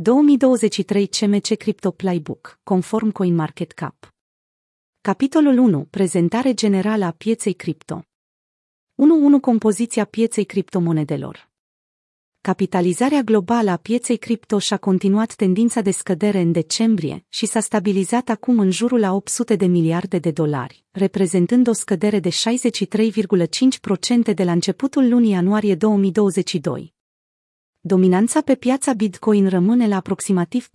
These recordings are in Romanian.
2023 CMC Crypto Playbook, conform CoinMarketCap. Capitolul 1. Prezentare generală a pieței cripto. 1.1. Compoziția pieței criptomonedelor. Capitalizarea globală a pieței cripto și-a continuat tendința de scădere în decembrie și s-a stabilizat acum în jurul la 800 de miliarde de dolari, reprezentând o scădere de 63,5% de la începutul lunii ianuarie 2022. Dominanța pe piața Bitcoin rămâne la aproximativ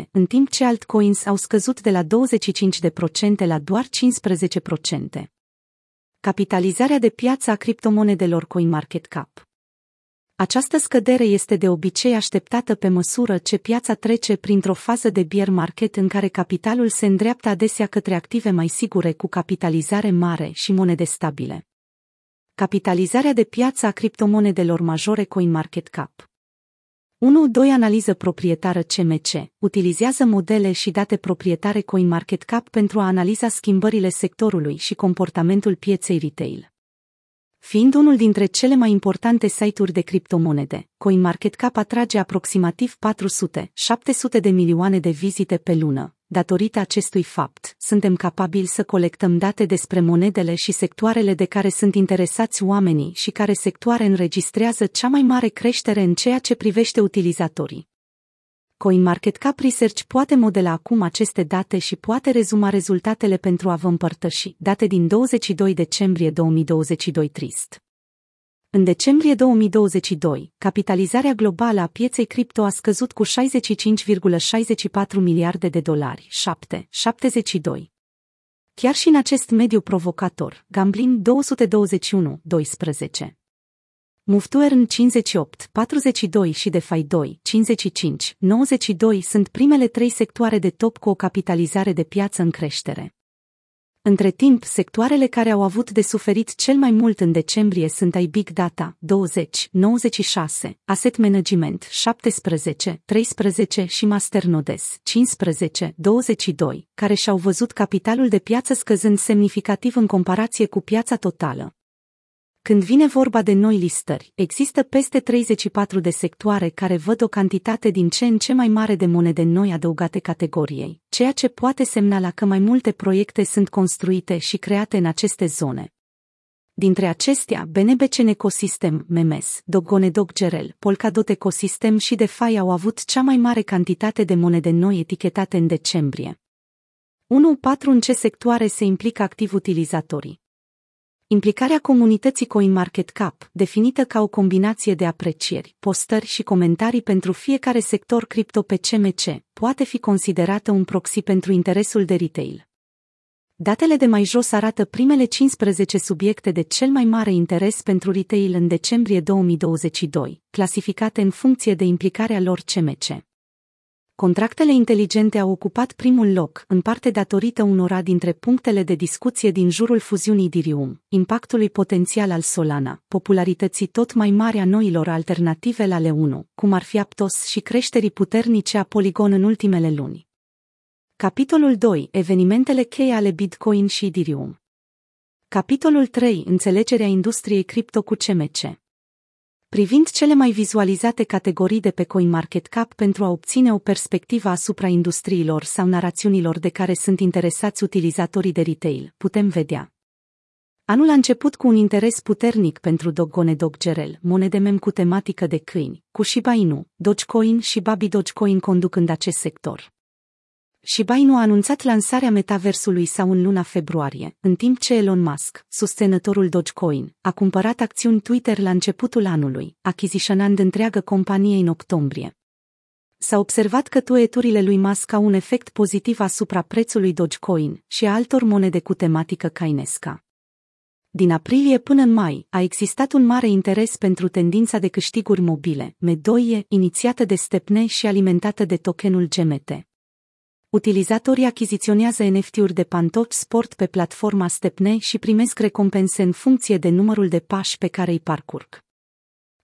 40%, în timp ce altcoins au scăzut de la 25% la doar 15%. Capitalizarea de piață a criptomonedelor CoinMarketCap această scădere este de obicei așteptată pe măsură ce piața trece printr-o fază de bear market în care capitalul se îndreaptă adesea către active mai sigure cu capitalizare mare și monede stabile. Capitalizarea de piață a criptomonedelor majore CoinMarketCap 1-2 Analiză proprietară CMC utilizează modele și date proprietare CoinMarketCap pentru a analiza schimbările sectorului și comportamentul pieței retail. Fiind unul dintre cele mai importante site-uri de criptomonede, CoinMarketCap atrage aproximativ 400-700 de milioane de vizite pe lună. Datorită acestui fapt, suntem capabili să colectăm date despre monedele și sectoarele de care sunt interesați oamenii și care sectoare înregistrează cea mai mare creștere în ceea ce privește utilizatorii. CoinMarketCap Research poate modela acum aceste date și poate rezuma rezultatele pentru a vă împărtăși date din 22 decembrie 2022 trist. În decembrie 2022, capitalizarea globală a pieței cripto a scăzut cu 65,64 miliarde de dolari, 7, 72. Chiar și în acest mediu provocator, Gambling 221, 12. Muftuern 58, 42 și DeFi 2, 55, 92 sunt primele trei sectoare de top cu o capitalizare de piață în creștere. Între timp, sectoarele care au avut de suferit cel mai mult în decembrie sunt ai Big Data, 20, 96, Asset Management, 17, 13 și Masternodes, 15, 22, care și-au văzut capitalul de piață scăzând semnificativ în comparație cu piața totală. Când vine vorba de noi listări, există peste 34 de sectoare care văd o cantitate din ce în ce mai mare de monede noi adăugate categoriei, ceea ce poate semnala că mai multe proiecte sunt construite și create în aceste zone. Dintre acestea, BNBCN Ecosystem, Memes, Dogonedog Gerel, Polkadot Ecosystem și DeFi au avut cea mai mare cantitate de monede noi etichetate în decembrie. 1.4 În ce sectoare se implică activ utilizatorii? Implicarea comunității CoinMarketCap, definită ca o combinație de aprecieri, postări și comentarii pentru fiecare sector cripto pe CMC, poate fi considerată un proxy pentru interesul de retail. Datele de mai jos arată primele 15 subiecte de cel mai mare interes pentru retail în decembrie 2022, clasificate în funcție de implicarea lor CMC. Contractele inteligente au ocupat primul loc, în parte datorită unora dintre punctele de discuție din jurul fuziunii Dirium, impactului potențial al Solana, popularității tot mai mari a noilor alternative la L1, cum ar fi Aptos și creșterii puternice a Polygon în ultimele luni. Capitolul 2. Evenimentele cheie ale Bitcoin și Ethereum. Capitolul 3. Înțelegerea industriei cripto cu CMC privind cele mai vizualizate categorii de pe CoinMarketCap pentru a obține o perspectivă asupra industriilor sau narațiunilor de care sunt interesați utilizatorii de retail, putem vedea. Anul a început cu un interes puternic pentru Doggone Doggerel, monede mem cu tematică de câini, cu Shiba Inu, Dogecoin și Baby Dogecoin conducând acest sector. Shiba Inu a anunțat lansarea metaversului sau în luna februarie, în timp ce Elon Musk, susținătorul Dogecoin, a cumpărat acțiuni Twitter la începutul anului, achiziționând întreagă companie în octombrie. S-a observat că tueturile lui Musk au un efect pozitiv asupra prețului Dogecoin și a altor monede cu tematică cainesca. Din aprilie până în mai, a existat un mare interes pentru tendința de câștiguri mobile, Medoie, inițiată de Stepne și alimentată de tokenul GMT. Utilizatorii achiziționează NFT-uri de pantofi sport pe platforma Stepney și primesc recompense în funcție de numărul de pași pe care îi parcurg.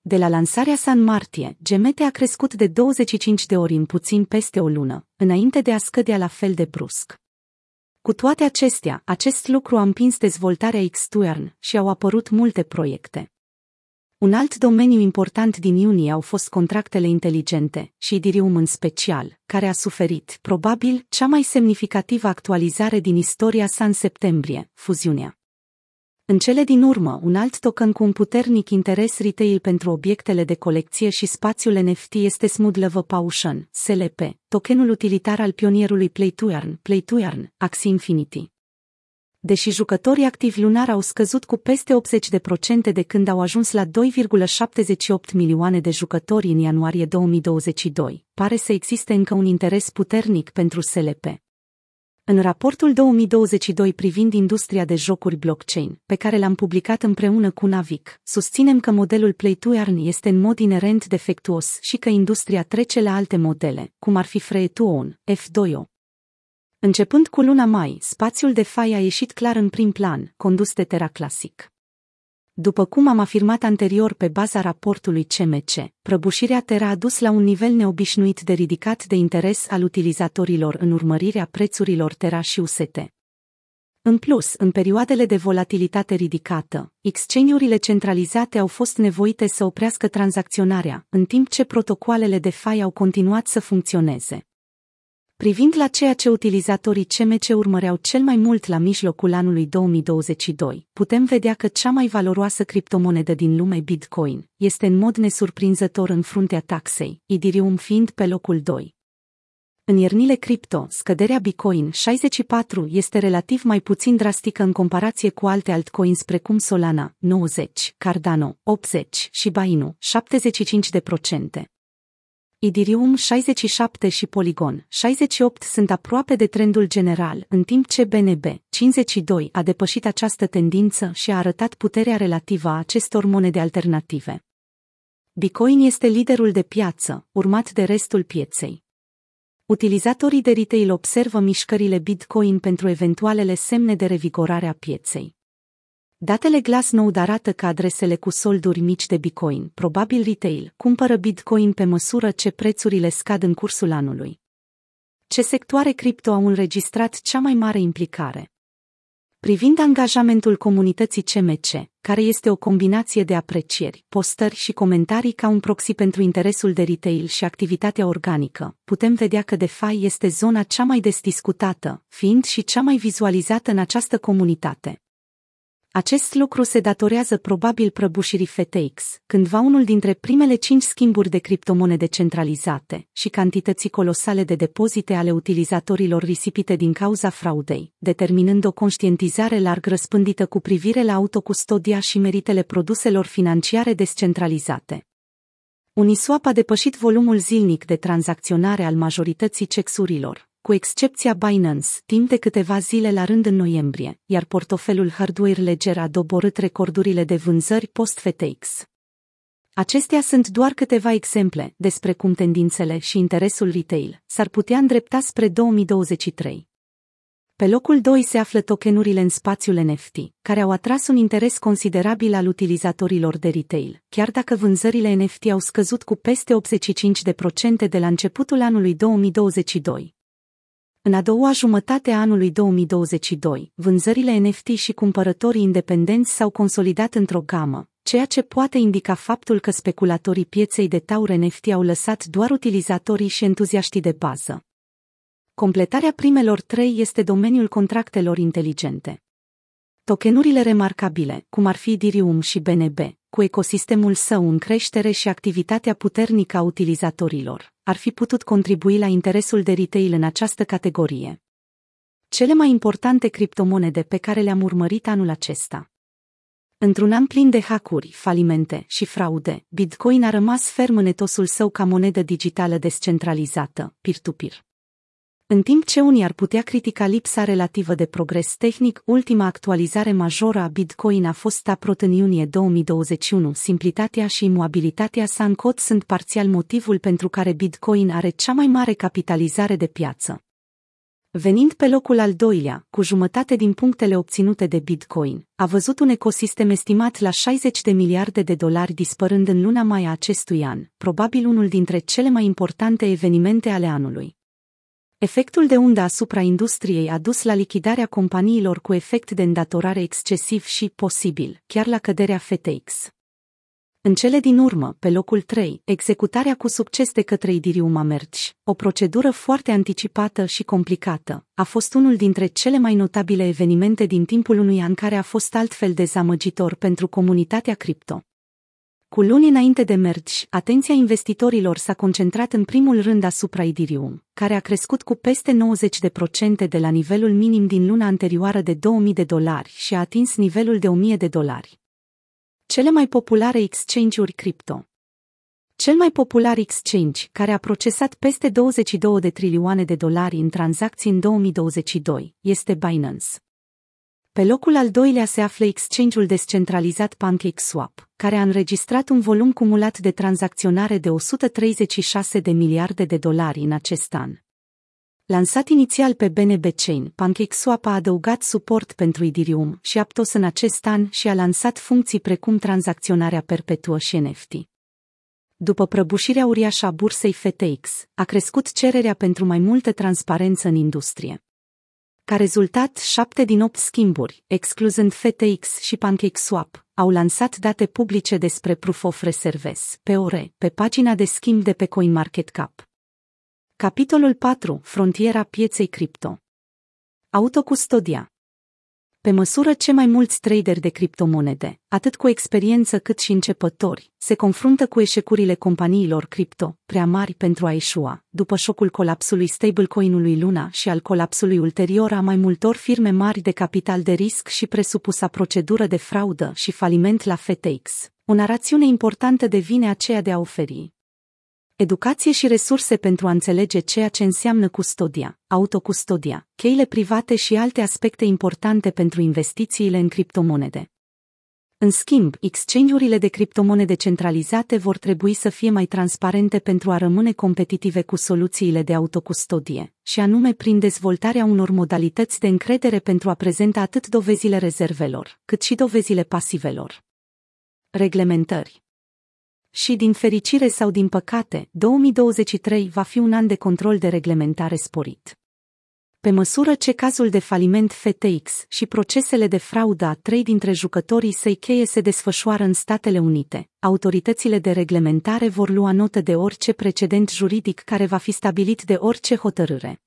De la lansarea sa în martie, GMT a crescut de 25 de ori în puțin peste o lună, înainte de a scădea la fel de brusc. Cu toate acestea, acest lucru a împins dezvoltarea X-Twern și au apărut multe proiecte. Un alt domeniu important din iunie au fost contractele inteligente, și Ethereum în special, care a suferit, probabil, cea mai semnificativă actualizare din istoria sa în septembrie, fuziunea. În cele din urmă, un alt token cu un puternic interes retail pentru obiectele de colecție și spațiul NFT este Smooth Love Potion, SLP, tokenul utilitar al pionierului Play to Earn, Play to Earn, Axie Infinity deși jucătorii activi lunar au scăzut cu peste 80% de când au ajuns la 2,78 milioane de jucători în ianuarie 2022, pare să existe încă un interes puternic pentru SLP. În raportul 2022 privind industria de jocuri blockchain, pe care l-am publicat împreună cu Navic, susținem că modelul Play to Earn este în mod inerent defectuos și că industria trece la alte modele, cum ar fi Free to Own, F2O, Începând cu luna mai, spațiul de fai a ieșit clar în prim plan, condus de Terra Classic. După cum am afirmat anterior pe baza raportului CMC, prăbușirea Terra a dus la un nivel neobișnuit de ridicat de interes al utilizatorilor în urmărirea prețurilor Terra și UST. În plus, în perioadele de volatilitate ridicată, exchange-urile centralizate au fost nevoite să oprească tranzacționarea, în timp ce protocoalele de fai au continuat să funcționeze. Privind la ceea ce utilizatorii CMC urmăreau cel mai mult la mijlocul anului 2022, putem vedea că cea mai valoroasă criptomonedă din lume Bitcoin este în mod nesurprinzător în fruntea taxei, Ethereum fiind pe locul 2. În iernile cripto, scăderea Bitcoin 64 este relativ mai puțin drastică în comparație cu alte altcoins precum Solana 90, Cardano 80 și Bainu 75%. Ethereum 67 și Polygon 68 sunt aproape de trendul general, în timp ce BNB 52 a depășit această tendință și a arătat puterea relativă a acestor monede alternative. Bitcoin este liderul de piață, urmat de restul pieței. Utilizatorii de retail observă mișcările Bitcoin pentru eventualele semne de revigorare a pieței. Datele Glassnode arată că adresele cu solduri mici de Bitcoin, probabil retail, cumpără Bitcoin pe măsură ce prețurile scad în cursul anului. Ce sectoare cripto au înregistrat cea mai mare implicare? Privind angajamentul comunității CMC, care este o combinație de aprecieri, postări și comentarii ca un proxy pentru interesul de retail și activitatea organică, putem vedea că DeFi este zona cea mai des discutată, fiind și cea mai vizualizată în această comunitate. Acest lucru se datorează probabil prăbușirii FTX, cândva unul dintre primele cinci schimburi de criptomonede centralizate, și cantității colosale de depozite ale utilizatorilor risipite din cauza fraudei, determinând o conștientizare larg răspândită cu privire la autocustodia și meritele produselor financiare descentralizate. Uniswap a depășit volumul zilnic de tranzacționare al majorității cexurilor, cu excepția Binance, timp de câteva zile la rând în noiembrie, iar portofelul Hardware Ledger a doborât recordurile de vânzări post-FTX. Acestea sunt doar câteva exemple despre cum tendințele și interesul retail s-ar putea îndrepta spre 2023. Pe locul 2 se află tokenurile în spațiul NFT, care au atras un interes considerabil al utilizatorilor de retail, chiar dacă vânzările NFT au scăzut cu peste 85% de la începutul anului 2022. În a doua jumătate a anului 2022, vânzările NFT și cumpărătorii independenți s-au consolidat într-o gamă, ceea ce poate indica faptul că speculatorii pieței de taur NFT au lăsat doar utilizatorii și entuziaștii de bază. Completarea primelor trei este domeniul contractelor inteligente. Tokenurile remarcabile, cum ar fi Ethereum și BNB, cu ecosistemul său în creștere și activitatea puternică a utilizatorilor, ar fi putut contribui la interesul de retail în această categorie. Cele mai importante criptomonede pe care le-am urmărit anul acesta. Într-un an plin de hackuri, falimente și fraude, Bitcoin a rămas ferm în etosul său ca monedă digitală descentralizată, peer-to-peer. În timp ce unii ar putea critica lipsa relativă de progres tehnic, ultima actualizare majoră a Bitcoin a fost aprot în iunie 2021. Simplitatea și imobilitatea sa în cod sunt parțial motivul pentru care Bitcoin are cea mai mare capitalizare de piață. Venind pe locul al doilea, cu jumătate din punctele obținute de Bitcoin, a văzut un ecosistem estimat la 60 de miliarde de dolari dispărând în luna mai a acestui an, probabil unul dintre cele mai importante evenimente ale anului. Efectul de undă asupra industriei a dus la lichidarea companiilor cu efect de îndatorare excesiv și, posibil, chiar la căderea FTX. În cele din urmă, pe locul 3, executarea cu succes de către Idirium Amerge, o procedură foarte anticipată și complicată, a fost unul dintre cele mai notabile evenimente din timpul unui an care a fost altfel dezamăgitor pentru comunitatea cripto. Cu luni înainte de merge, atenția investitorilor s-a concentrat în primul rând asupra Idirium, care a crescut cu peste 90% de la nivelul minim din luna anterioară de 2000 de dolari și a atins nivelul de 1000 de dolari. Cele mai populare exchange-uri cripto cel mai popular exchange, care a procesat peste 22 de trilioane de dolari în tranzacții în 2022, este Binance. Pe locul al doilea se află exchange-ul descentralizat PancakeSwap, care a înregistrat un volum cumulat de tranzacționare de 136 de miliarde de dolari în acest an. Lansat inițial pe BNB Chain, PancakeSwap a adăugat suport pentru Ethereum și Aptos în acest an și a lansat funcții precum tranzacționarea perpetuă și NFT. După prăbușirea uriașă a bursei FTX, a crescut cererea pentru mai multă transparență în industrie. Ca rezultat, șapte din opt schimburi, excluzând FTX și PancakeSwap, au lansat date publice despre Proof of Reserves, POR, pe pagina de schimb de pe CoinMarketCap. Capitolul 4. Frontiera pieței cripto. Autocustodia. Pe măsură ce mai mulți traderi de criptomonede, atât cu experiență cât și începători, se confruntă cu eșecurile companiilor cripto, prea mari pentru a eșua, după șocul colapsului stablecoin-ului Luna și al colapsului ulterior a mai multor firme mari de capital de risc și presupusa procedură de fraudă și faliment la FTX. O narațiune importantă devine aceea de a oferi educație și resurse pentru a înțelege ceea ce înseamnă custodia, autocustodia, cheile private și alte aspecte importante pentru investițiile în criptomonede. În schimb, exchange-urile de criptomonede centralizate vor trebui să fie mai transparente pentru a rămâne competitive cu soluțiile de autocustodie, și anume prin dezvoltarea unor modalități de încredere pentru a prezenta atât dovezile rezervelor, cât și dovezile pasivelor. Reglementări și din fericire sau din păcate, 2023 va fi un an de control de reglementare sporit. Pe măsură ce cazul de faliment FTX și procesele de fraudă a trei dintre jucătorii săi cheie se desfășoară în Statele Unite, autoritățile de reglementare vor lua notă de orice precedent juridic care va fi stabilit de orice hotărâre.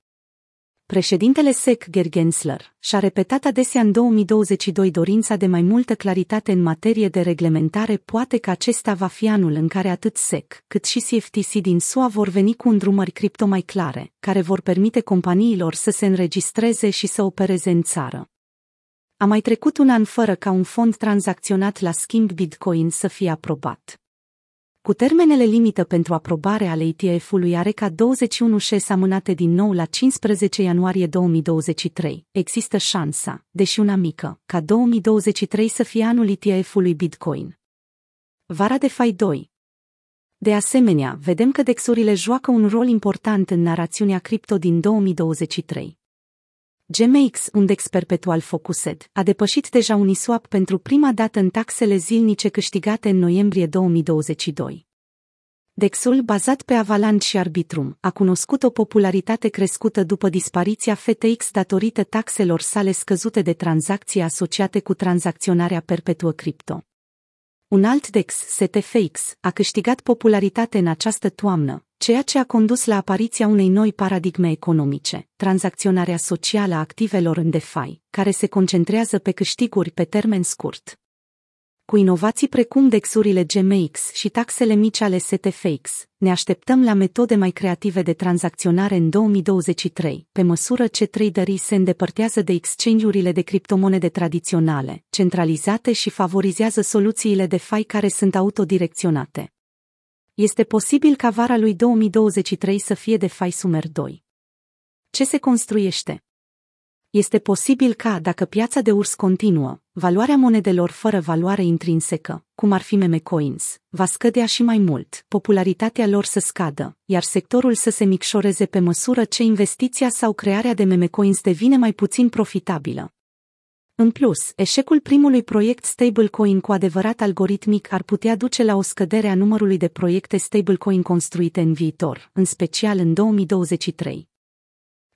Președintele SEC Gergensler și-a repetat adesea în 2022 dorința de mai multă claritate în materie de reglementare, poate că acesta va fi anul în care atât SEC cât și CFTC din SUA vor veni cu îndrumări cripto mai clare, care vor permite companiilor să se înregistreze și să opereze în țară. A mai trecut un an fără ca un fond tranzacționat la schimb Bitcoin să fie aprobat. Cu termenele limită pentru aprobare ale ETF-ului ARECA 21 amânate din nou la 15 ianuarie 2023, există șansa, deși una mică, ca 2023 să fie anul ETF-ului Bitcoin. Vara de Fai 2 De asemenea, vedem că dexurile joacă un rol important în narațiunea cripto din 2023. GMX, un DEX perpetual focused, a depășit deja Uniswap pentru prima dată în taxele zilnice câștigate în noiembrie 2022. Dexul, bazat pe Avalanche și Arbitrum, a cunoscut o popularitate crescută după dispariția FTX datorită taxelor sale scăzute de tranzacții asociate cu tranzacționarea perpetuă cripto. Un alt DEX, STFX, a câștigat popularitate în această toamnă, ceea ce a condus la apariția unei noi paradigme economice, tranzacționarea socială a activelor în DeFi, care se concentrează pe câștiguri pe termen scurt. Cu inovații precum dexurile GMX și taxele mici ale STFX, ne așteptăm la metode mai creative de tranzacționare în 2023, pe măsură ce traderii se îndepărtează de exchange-urile de criptomonede tradiționale, centralizate și favorizează soluțiile de fai care sunt autodirecționate. Este posibil ca vara lui 2023 să fie de fai Sumer 2. Ce se construiește? Este posibil ca, dacă piața de urs continuă, valoarea monedelor fără valoare intrinsecă, cum ar fi meme coins, va scădea și mai mult, popularitatea lor să scadă, iar sectorul să se micșoreze pe măsură ce investiția sau crearea de meme coins devine mai puțin profitabilă. În plus, eșecul primului proiect stablecoin cu adevărat algoritmic ar putea duce la o scădere a numărului de proiecte stablecoin construite în viitor, în special în 2023.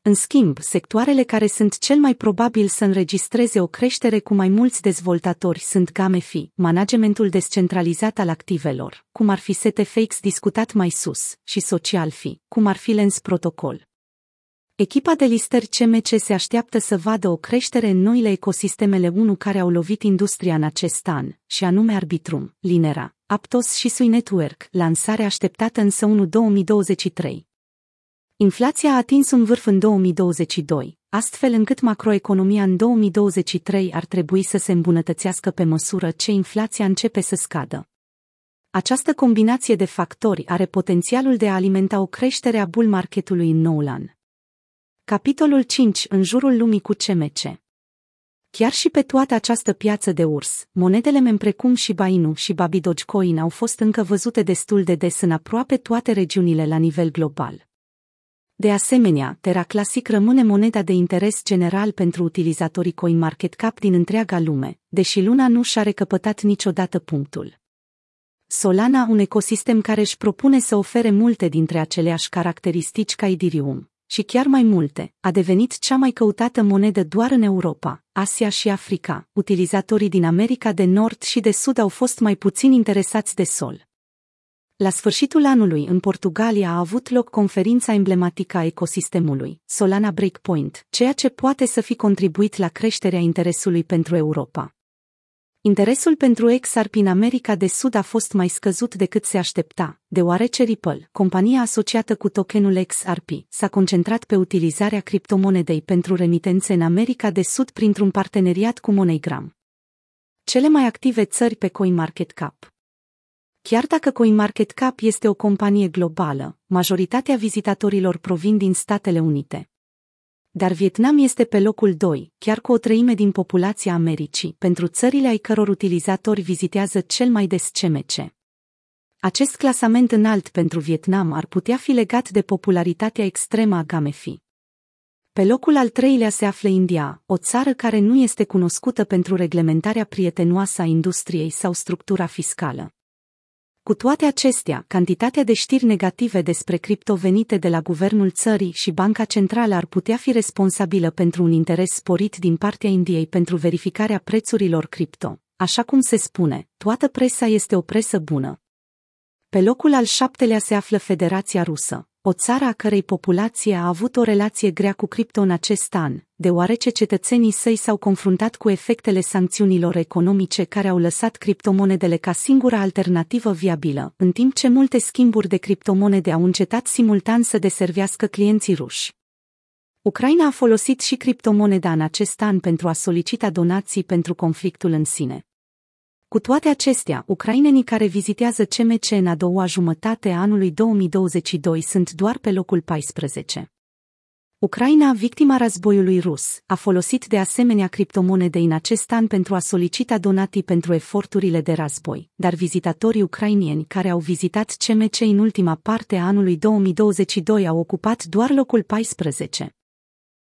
În schimb, sectoarele care sunt cel mai probabil să înregistreze o creștere cu mai mulți dezvoltatori sunt GameFi, managementul descentralizat al activelor, cum ar fi STFX discutat mai sus, și SocialFi, cum ar fi Lens Protocol. Echipa de listări CMC se așteaptă să vadă o creștere în noile ecosistemele 1 care au lovit industria în acest an, și anume Arbitrum, Linera, Aptos și Sui Network, lansare așteptată însă 1 2023. Inflația a atins un vârf în 2022, astfel încât macroeconomia în 2023 ar trebui să se îmbunătățească pe măsură ce inflația începe să scadă. Această combinație de factori are potențialul de a alimenta o creștere a bull marketului în noul an. Capitolul 5. În jurul lumii cu CMC Chiar și pe toată această piață de urs, monedele mem precum și Bainu și Babi Dogecoin au fost încă văzute destul de des în aproape toate regiunile la nivel global. De asemenea, Terra Classic rămâne moneda de interes general pentru utilizatorii CoinMarketCap din întreaga lume, deși luna nu și-a recăpătat niciodată punctul. Solana, un ecosistem care își propune să ofere multe dintre aceleași caracteristici ca Ethereum, și chiar mai multe, a devenit cea mai căutată monedă doar în Europa, Asia și Africa. Utilizatorii din America de Nord și de Sud au fost mai puțin interesați de sol. La sfârșitul anului, în Portugalia, a avut loc conferința emblematică a ecosistemului, Solana Breakpoint, ceea ce poate să fi contribuit la creșterea interesului pentru Europa. Interesul pentru XRP în America de Sud a fost mai scăzut decât se aștepta, deoarece Ripple, compania asociată cu tokenul XRP, s-a concentrat pe utilizarea criptomonedei pentru remitențe în America de Sud printr-un parteneriat cu MoneyGram. Cele mai active țări pe CoinMarketCap Chiar dacă CoinMarketCap este o companie globală, majoritatea vizitatorilor provin din Statele Unite. Dar Vietnam este pe locul 2, chiar cu o treime din populația Americii, pentru țările ai căror utilizatori vizitează cel mai des CMC. Acest clasament înalt pentru Vietnam ar putea fi legat de popularitatea extremă a GameFi. Pe locul al treilea se află India, o țară care nu este cunoscută pentru reglementarea prietenoasă a industriei sau structura fiscală. Cu toate acestea, cantitatea de știri negative despre cripto venite de la guvernul țării și Banca Centrală ar putea fi responsabilă pentru un interes sporit din partea Indiei pentru verificarea prețurilor cripto. Așa cum se spune, toată presa este o presă bună. Pe locul al șaptelea se află Federația Rusă, o țară a cărei populație a avut o relație grea cu cripto în acest an, deoarece cetățenii săi s-au confruntat cu efectele sancțiunilor economice care au lăsat criptomonedele ca singura alternativă viabilă, în timp ce multe schimburi de criptomonede au încetat simultan să deservească clienții ruși. Ucraina a folosit și criptomoneda în acest an pentru a solicita donații pentru conflictul în sine. Cu toate acestea, ucrainenii care vizitează CMC în a doua jumătate a anului 2022 sunt doar pe locul 14. Ucraina, victima războiului rus, a folosit de asemenea criptomonede în acest an pentru a solicita donații pentru eforturile de război, dar vizitatorii ucrainieni care au vizitat CMC în ultima parte a anului 2022 au ocupat doar locul 14.